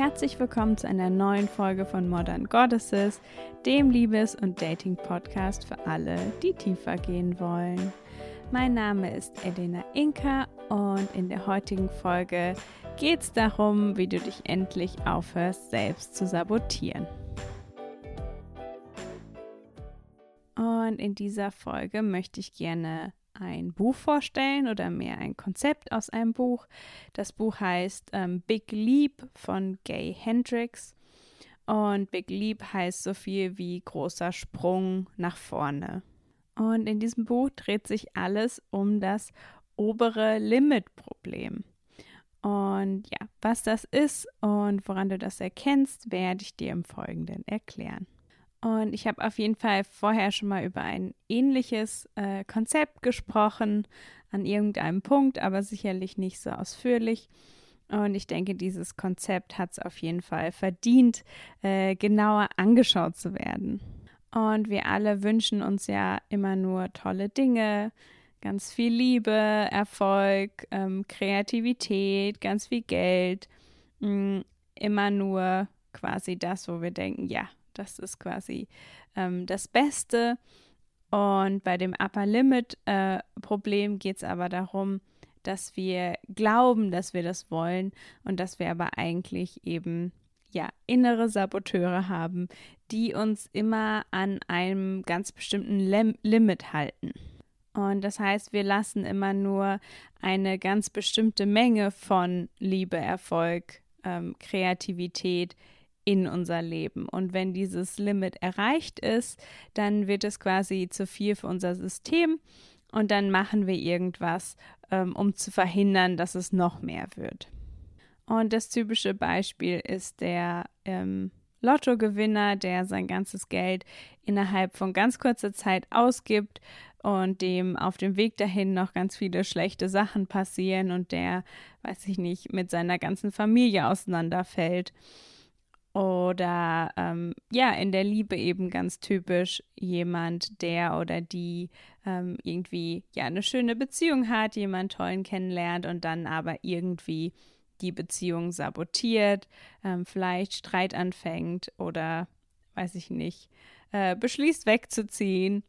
Herzlich willkommen zu einer neuen Folge von Modern Goddesses, dem Liebes- und Dating-Podcast für alle, die tiefer gehen wollen. Mein Name ist Elena Inka und in der heutigen Folge geht es darum, wie du dich endlich aufhörst, selbst zu sabotieren. Und in dieser Folge möchte ich gerne ein Buch vorstellen oder mehr ein Konzept aus einem Buch. Das Buch heißt ähm, Big Leap von Gay Hendricks. Und Big Leap heißt so viel wie großer Sprung nach vorne. Und in diesem Buch dreht sich alles um das obere Limit-Problem. Und ja, was das ist und woran du das erkennst, werde ich dir im Folgenden erklären. Und ich habe auf jeden Fall vorher schon mal über ein ähnliches äh, Konzept gesprochen, an irgendeinem Punkt, aber sicherlich nicht so ausführlich. Und ich denke, dieses Konzept hat es auf jeden Fall verdient, äh, genauer angeschaut zu werden. Und wir alle wünschen uns ja immer nur tolle Dinge, ganz viel Liebe, Erfolg, ähm, Kreativität, ganz viel Geld. Mh, mm, immer nur quasi das, wo wir denken, ja, das ist quasi ähm, das Beste. Und bei dem Upper Limit äh, geht es aber darum, dass wir glauben, dass wir das wollen und dass wir aber eigentlich eben ja innere Saboteure haben, die uns immer an einem ganz bestimmten Lim Limit halten. Und das heißt, wir lassen immer nur eine ganz bestimmte Menge von Liebe, Erfolg, ähm, Kreativität in unser Leben. Und wenn dieses Limit erreicht ist, dann wird es quasi zu viel für unser System und dann machen wir irgendwas, ähm, um zu verhindern, dass es noch mehr wird. Und das typische Beispiel ist der ähm, Lottogewinner, der sein ganzes Geld innerhalb von ganz kurzer Zeit ausgibt und dem auf dem Weg dahin noch ganz viele schlechte Sachen passieren und der, weiß ich nicht, mit seiner ganzen Familie auseinanderfällt. Oder ähm, ja, in der Liebe eben ganz typisch jemand, der oder die ähm, irgendwie ja eine schöne Beziehung hat, jemand tollen kennenlernt und dann aber irgendwie die Beziehung sabotiert, ähm, vielleicht Streit anfängt oder weiß ich nicht, äh, beschließt wegzuziehen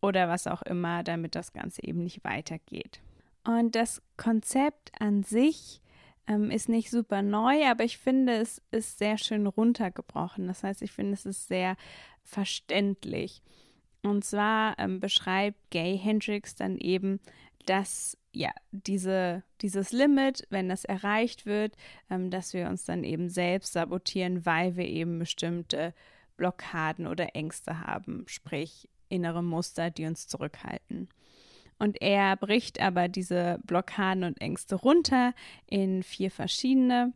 oder was auch immer, damit das Ganze eben nicht weitergeht. Und das Konzept an sich ähm, ist nicht super neu, aber ich finde, es ist sehr schön runtergebrochen. Das heißt, ich finde, es ist sehr verständlich. Und zwar ähm, beschreibt Gay Hendricks dann eben, dass ja diese, dieses Limit, wenn das erreicht wird, ähm, dass wir uns dann eben selbst sabotieren, weil wir eben bestimmte Blockaden oder Ängste haben, sprich innere Muster, die uns zurückhalten. Und er bricht aber diese Blockaden und Ängste runter in vier verschiedene.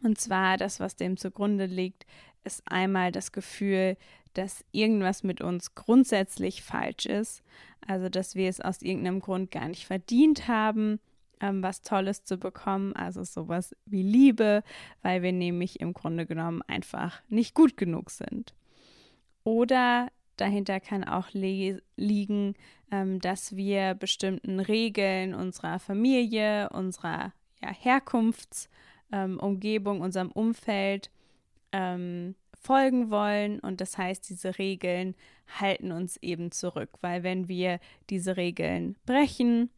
Und zwar das, was dem zugrunde liegt, ist einmal das Gefühl, dass irgendwas mit uns grundsätzlich falsch ist. Also, dass wir es aus irgendeinem Grund gar nicht verdient haben, ähm, was Tolles zu bekommen. Also sowas wie Liebe, weil wir nämlich im Grunde genommen einfach nicht gut genug sind. Oder dahinter kann auch liegen, ähm, dass wir bestimmten Regeln unserer Familie, unserer ja, Herkunftsumgebung, ähm, unserem Umfeld ähm, folgen wollen. Und das heißt, diese Regeln halten uns eben zurück, weil wenn wir diese Regeln brechen,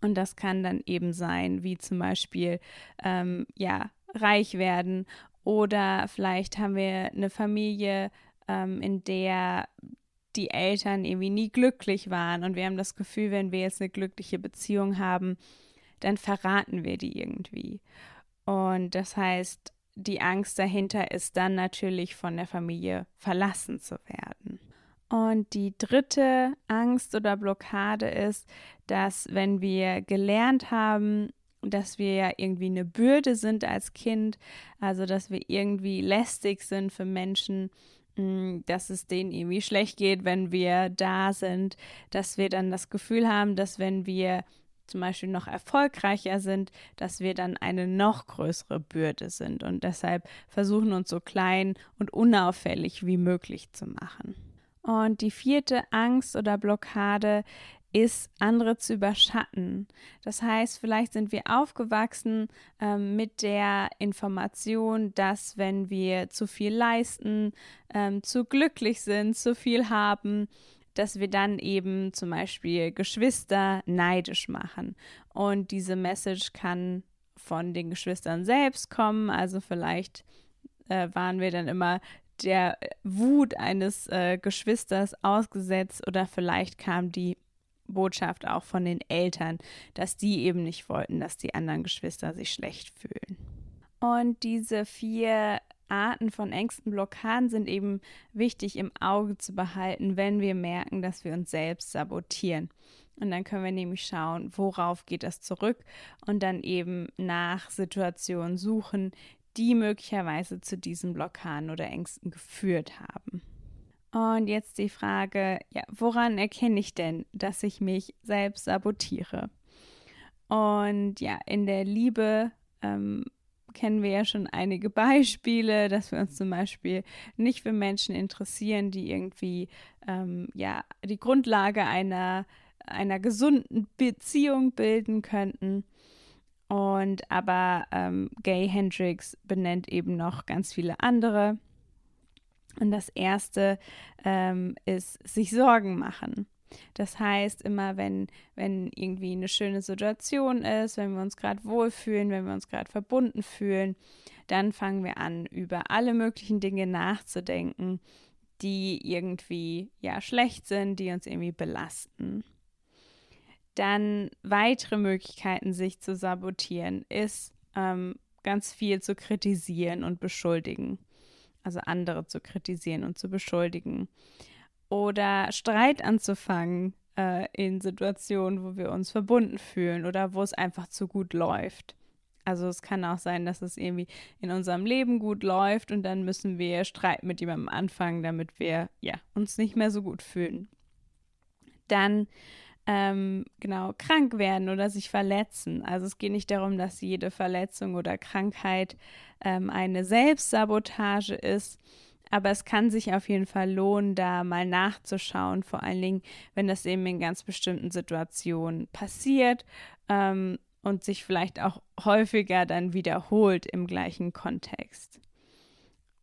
und das kann dann eben sein, wie zum Beispiel, ähm, ja, reich werden oder vielleicht haben wir eine Familie, ähm, in der die Eltern irgendwie nie glücklich waren und wir haben das Gefühl, wenn wir jetzt eine glückliche Beziehung haben, dann verraten wir die irgendwie. Und das heißt, die Angst dahinter ist dann natürlich von der Familie verlassen zu werden. Und die dritte Angst oder Blockade ist, dass wenn wir gelernt haben, dass wir ja irgendwie eine Bürde sind als Kind, also dass wir irgendwie lästig sind für Menschen, dass es denen irgendwie schlecht geht, wenn wir da sind, dass wir dann das Gefühl haben, dass wenn wir zum Beispiel noch erfolgreicher sind, dass wir dann eine noch größere Bürde sind und deshalb versuchen uns so klein und unauffällig wie möglich zu machen. Und die vierte Angst oder Blockade ist, andere zu überschatten. Das heißt, vielleicht sind wir aufgewachsen ähm, mit der Information, dass wenn wir zu viel leisten, ähm, zu glücklich sind, zu viel haben, dass wir dann eben zum Beispiel Geschwister neidisch machen. Und diese Message kann von den Geschwistern selbst kommen. Also vielleicht äh, waren wir dann immer der Wut eines äh, Geschwisters ausgesetzt oder vielleicht kam die Botschaft auch von den Eltern, dass die eben nicht wollten, dass die anderen Geschwister sich schlecht fühlen. Und diese vier Arten von Ängstenblockaden sind eben wichtig im Auge zu behalten, wenn wir merken, dass wir uns selbst sabotieren. Und dann können wir nämlich schauen, worauf geht das zurück und dann eben nach Situationen suchen, die möglicherweise zu diesen Blockaden oder Ängsten geführt haben. Und jetzt die Frage, ja, woran erkenne ich denn, dass ich mich selbst sabotiere? Und ja, in der Liebe ähm, kennen wir ja schon einige Beispiele, dass wir uns zum Beispiel nicht für Menschen interessieren, die irgendwie ähm, ja die Grundlage einer einer gesunden Beziehung bilden könnten. Und aber ähm, Gay Hendrix benennt eben noch ganz viele andere. Und das erste ähm, ist sich Sorgen machen. Das heißt, immer wenn, wenn irgendwie eine schöne Situation ist, wenn wir uns gerade wohlfühlen, wenn wir uns gerade verbunden fühlen, dann fangen wir an, über alle möglichen Dinge nachzudenken, die irgendwie ja schlecht sind, die uns irgendwie belasten. Dann weitere Möglichkeiten, sich zu sabotieren, ist ähm, ganz viel zu kritisieren und beschuldigen. Also andere zu kritisieren und zu beschuldigen. Oder Streit anzufangen äh, in Situationen, wo wir uns verbunden fühlen oder wo es einfach zu gut läuft. Also es kann auch sein, dass es irgendwie in unserem Leben gut läuft und dann müssen wir Streit mit jemandem anfangen, damit wir ja uns nicht mehr so gut fühlen. Dann ähm, genau krank werden oder sich verletzen. Also es geht nicht darum, dass jede Verletzung oder Krankheit ähm, eine Selbstsabotage ist, aber es kann sich auf jeden Fall lohnen, da mal nachzuschauen, vor allen Dingen, wenn das eben in ganz bestimmten Situationen passiert ähm, und sich vielleicht auch häufiger dann wiederholt im gleichen Kontext.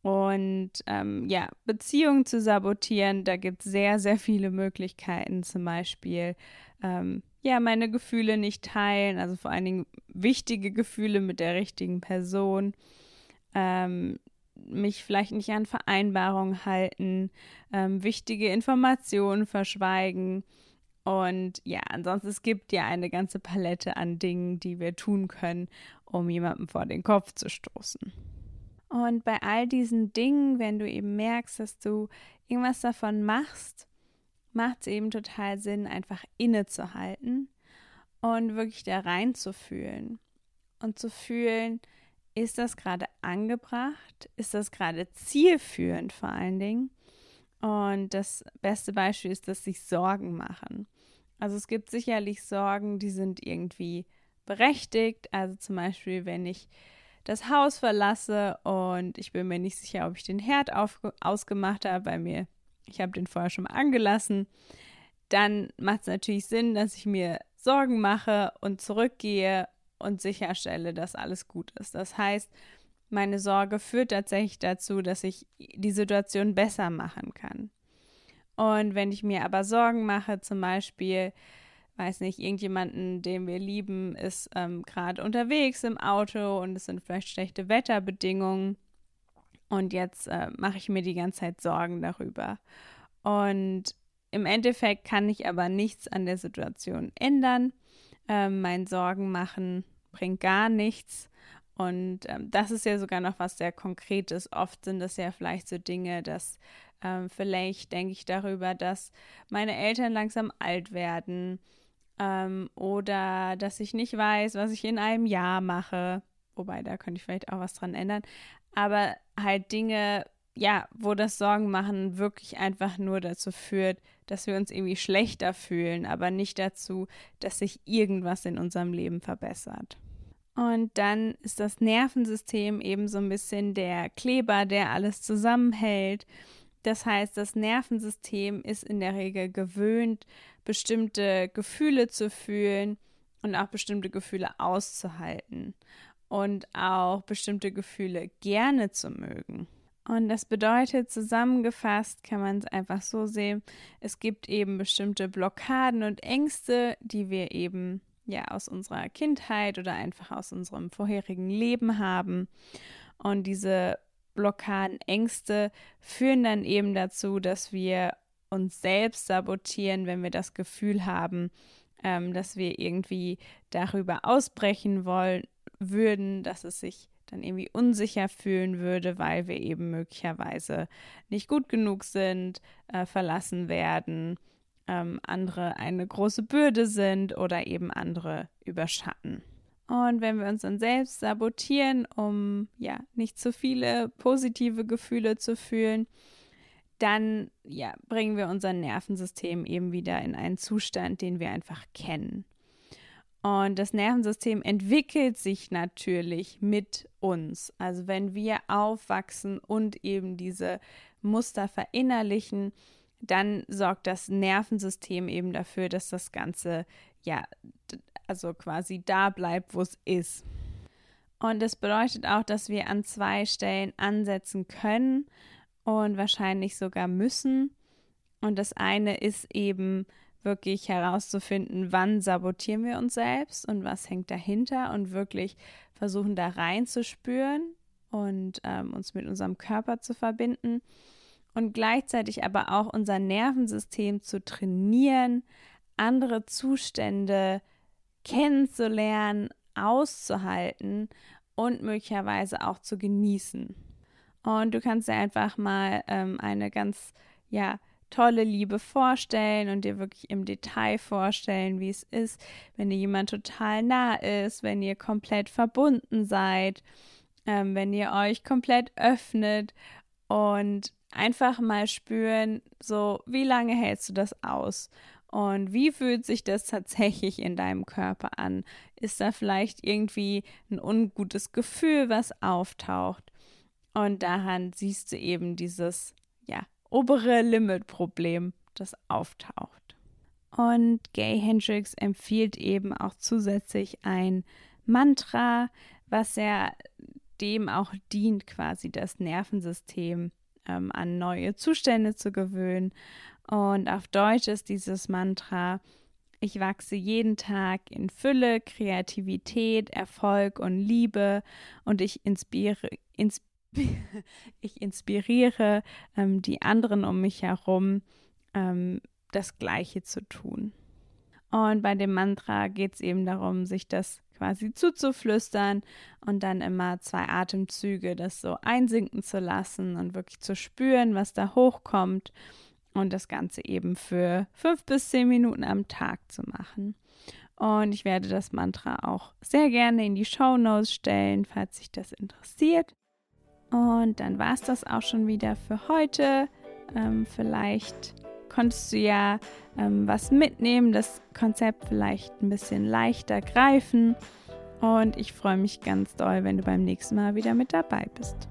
Und ähm, ja, Beziehungen zu sabotieren, da gibt es sehr, sehr viele Möglichkeiten. Zum Beispiel, ähm, ja, meine Gefühle nicht teilen, also vor allen Dingen wichtige Gefühle mit der richtigen Person. Ähm, mich vielleicht nicht an Vereinbarungen halten, ähm, wichtige Informationen verschweigen. Und ja, ansonsten es gibt ja eine ganze Palette an Dingen, die wir tun können, um jemandem vor den Kopf zu stoßen. Und bei all diesen Dingen, wenn du eben merkst, dass du irgendwas davon machst, macht es eben total Sinn, einfach innezuhalten und wirklich da reinzufühlen und zu fühlen, ist das gerade angebracht? Ist das gerade zielführend vor allen Dingen? Und das beste Beispiel ist, dass sich Sorgen machen. Also es gibt sicherlich Sorgen, die sind irgendwie berechtigt. Also zum Beispiel, wenn ich das Haus verlasse und ich bin mir nicht sicher, ob ich den Herd auf, ausgemacht habe, weil mir, ich habe den vorher schon mal angelassen, dann macht es natürlich Sinn, dass ich mir Sorgen mache und zurückgehe und sicherstelle, dass alles gut ist. Das heißt, meine Sorge führt tatsächlich dazu, dass ich die Situation besser machen kann. Und wenn ich mir aber Sorgen mache, zum Beispiel, weiß nicht, irgendjemanden, den wir lieben, ist ähm, gerade unterwegs im Auto und es sind vielleicht schlechte Wetterbedingungen. Und jetzt äh, mache ich mir die ganze Zeit Sorgen darüber. Und im Endeffekt kann ich aber nichts an der Situation ändern. Ähm, mein Sorgen machen bringt gar nichts. Und ähm, das ist ja sogar noch was sehr Konkretes. Oft sind das ja vielleicht so Dinge, dass ähm, vielleicht denke ich darüber, dass meine Eltern langsam alt werden ähm, oder dass ich nicht weiß, was ich in einem Jahr mache. Wobei, da könnte ich vielleicht auch was dran ändern. Aber halt Dinge, ja, wo das Sorgen machen wirklich einfach nur dazu führt, dass wir uns irgendwie schlechter fühlen, aber nicht dazu, dass sich irgendwas in unserem Leben verbessert. Und dann ist das Nervensystem eben so ein bisschen der Kleber, der alles zusammenhält. Das heißt, das Nervensystem ist in der Regel gewöhnt, bestimmte Gefühle zu fühlen und auch bestimmte Gefühle auszuhalten und auch bestimmte Gefühle gerne zu mögen. Und das bedeutet, zusammengefasst kann man es einfach so sehen, es gibt eben bestimmte Blockaden und Ängste, die wir eben ja aus unserer Kindheit oder einfach aus unserem vorherigen Leben haben. Und diese Blockaden, Ängste führen dann eben dazu, dass wir uns selbst sabotieren, wenn wir das Gefühl haben, ähm, dass wir irgendwie darüber ausbrechen wollen würden, dass es sich dann irgendwie unsicher fühlen würde, weil wir eben möglicherweise nicht gut genug sind, äh, verlassen werden, ähm, andere eine große Bürde sind oder eben andere überschatten. Und wenn wir uns dann selbst sabotieren, um ja nicht zu viele positive Gefühle zu fühlen, dann ja, bringen wir unser Nervensystem eben wieder in einen Zustand, den wir einfach kennen. Und das Nervensystem entwickelt sich natürlich mit uns. Also wenn wir aufwachsen und eben diese Muster verinnerlichen, dann sorgt das Nervensystem eben dafür, dass das Ganze ja, also quasi da bleibt, wo es ist. Und das bedeutet auch, dass wir an zwei Stellen ansetzen können und wahrscheinlich sogar müssen. Und das eine ist eben wirklich herauszufinden, wann sabotieren wir uns selbst und was hängt dahinter und wirklich versuchen da reinzuspüren und ähm, uns mit unserem Körper zu verbinden und gleichzeitig aber auch unser Nervensystem zu trainieren, andere Zustände kennenzulernen, auszuhalten und möglicherweise auch zu genießen. Und du kannst dir einfach mal ähm, eine ganz, ja, tolle Liebe vorstellen und dir wirklich im Detail vorstellen, wie es ist, wenn dir jemand total nah ist, wenn ihr komplett verbunden seid, ähm, wenn ihr euch komplett öffnet und einfach mal spüren, so wie lange hältst du das aus? Und wie fühlt sich das tatsächlich in deinem Körper an? Ist da vielleicht irgendwie ein ungutes Gefühl, was auftaucht? Und daran siehst du eben dieses, ja, obere Limit-Problem, das auftaucht. Und Gay Hendricks empfiehlt eben auch zusätzlich ein Mantra, was ja dem auch dient, quasi das Nervensystem ähm, an neue Zustände zu gewöhnen. Und auf Deutsch ist dieses Mantra, ich wachse jeden Tag in Fülle, Kreativität, Erfolg und Liebe und ich inspiriere, ins, ich inspiriere ähm, die anderen um mich herum, ähm, das Gleiche zu tun. Und bei dem Mantra geht es eben darum, sich das quasi zuzuflüstern und dann immer zwei Atemzüge das so einsinken zu lassen und wirklich zu spüren, was da hochkommt und das Ganze eben für fünf bis zehn Minuten am Tag zu machen. Und ich werde das Mantra auch sehr gerne in die Show Notes stellen, falls sich das interessiert. Und dann war es das auch schon wieder für heute. Ähm, vielleicht konntest du ja ähm, was mitnehmen, das Konzept vielleicht ein bisschen leichter greifen. Und ich freue mich ganz doll, wenn du beim nächsten Mal wieder mit dabei bist.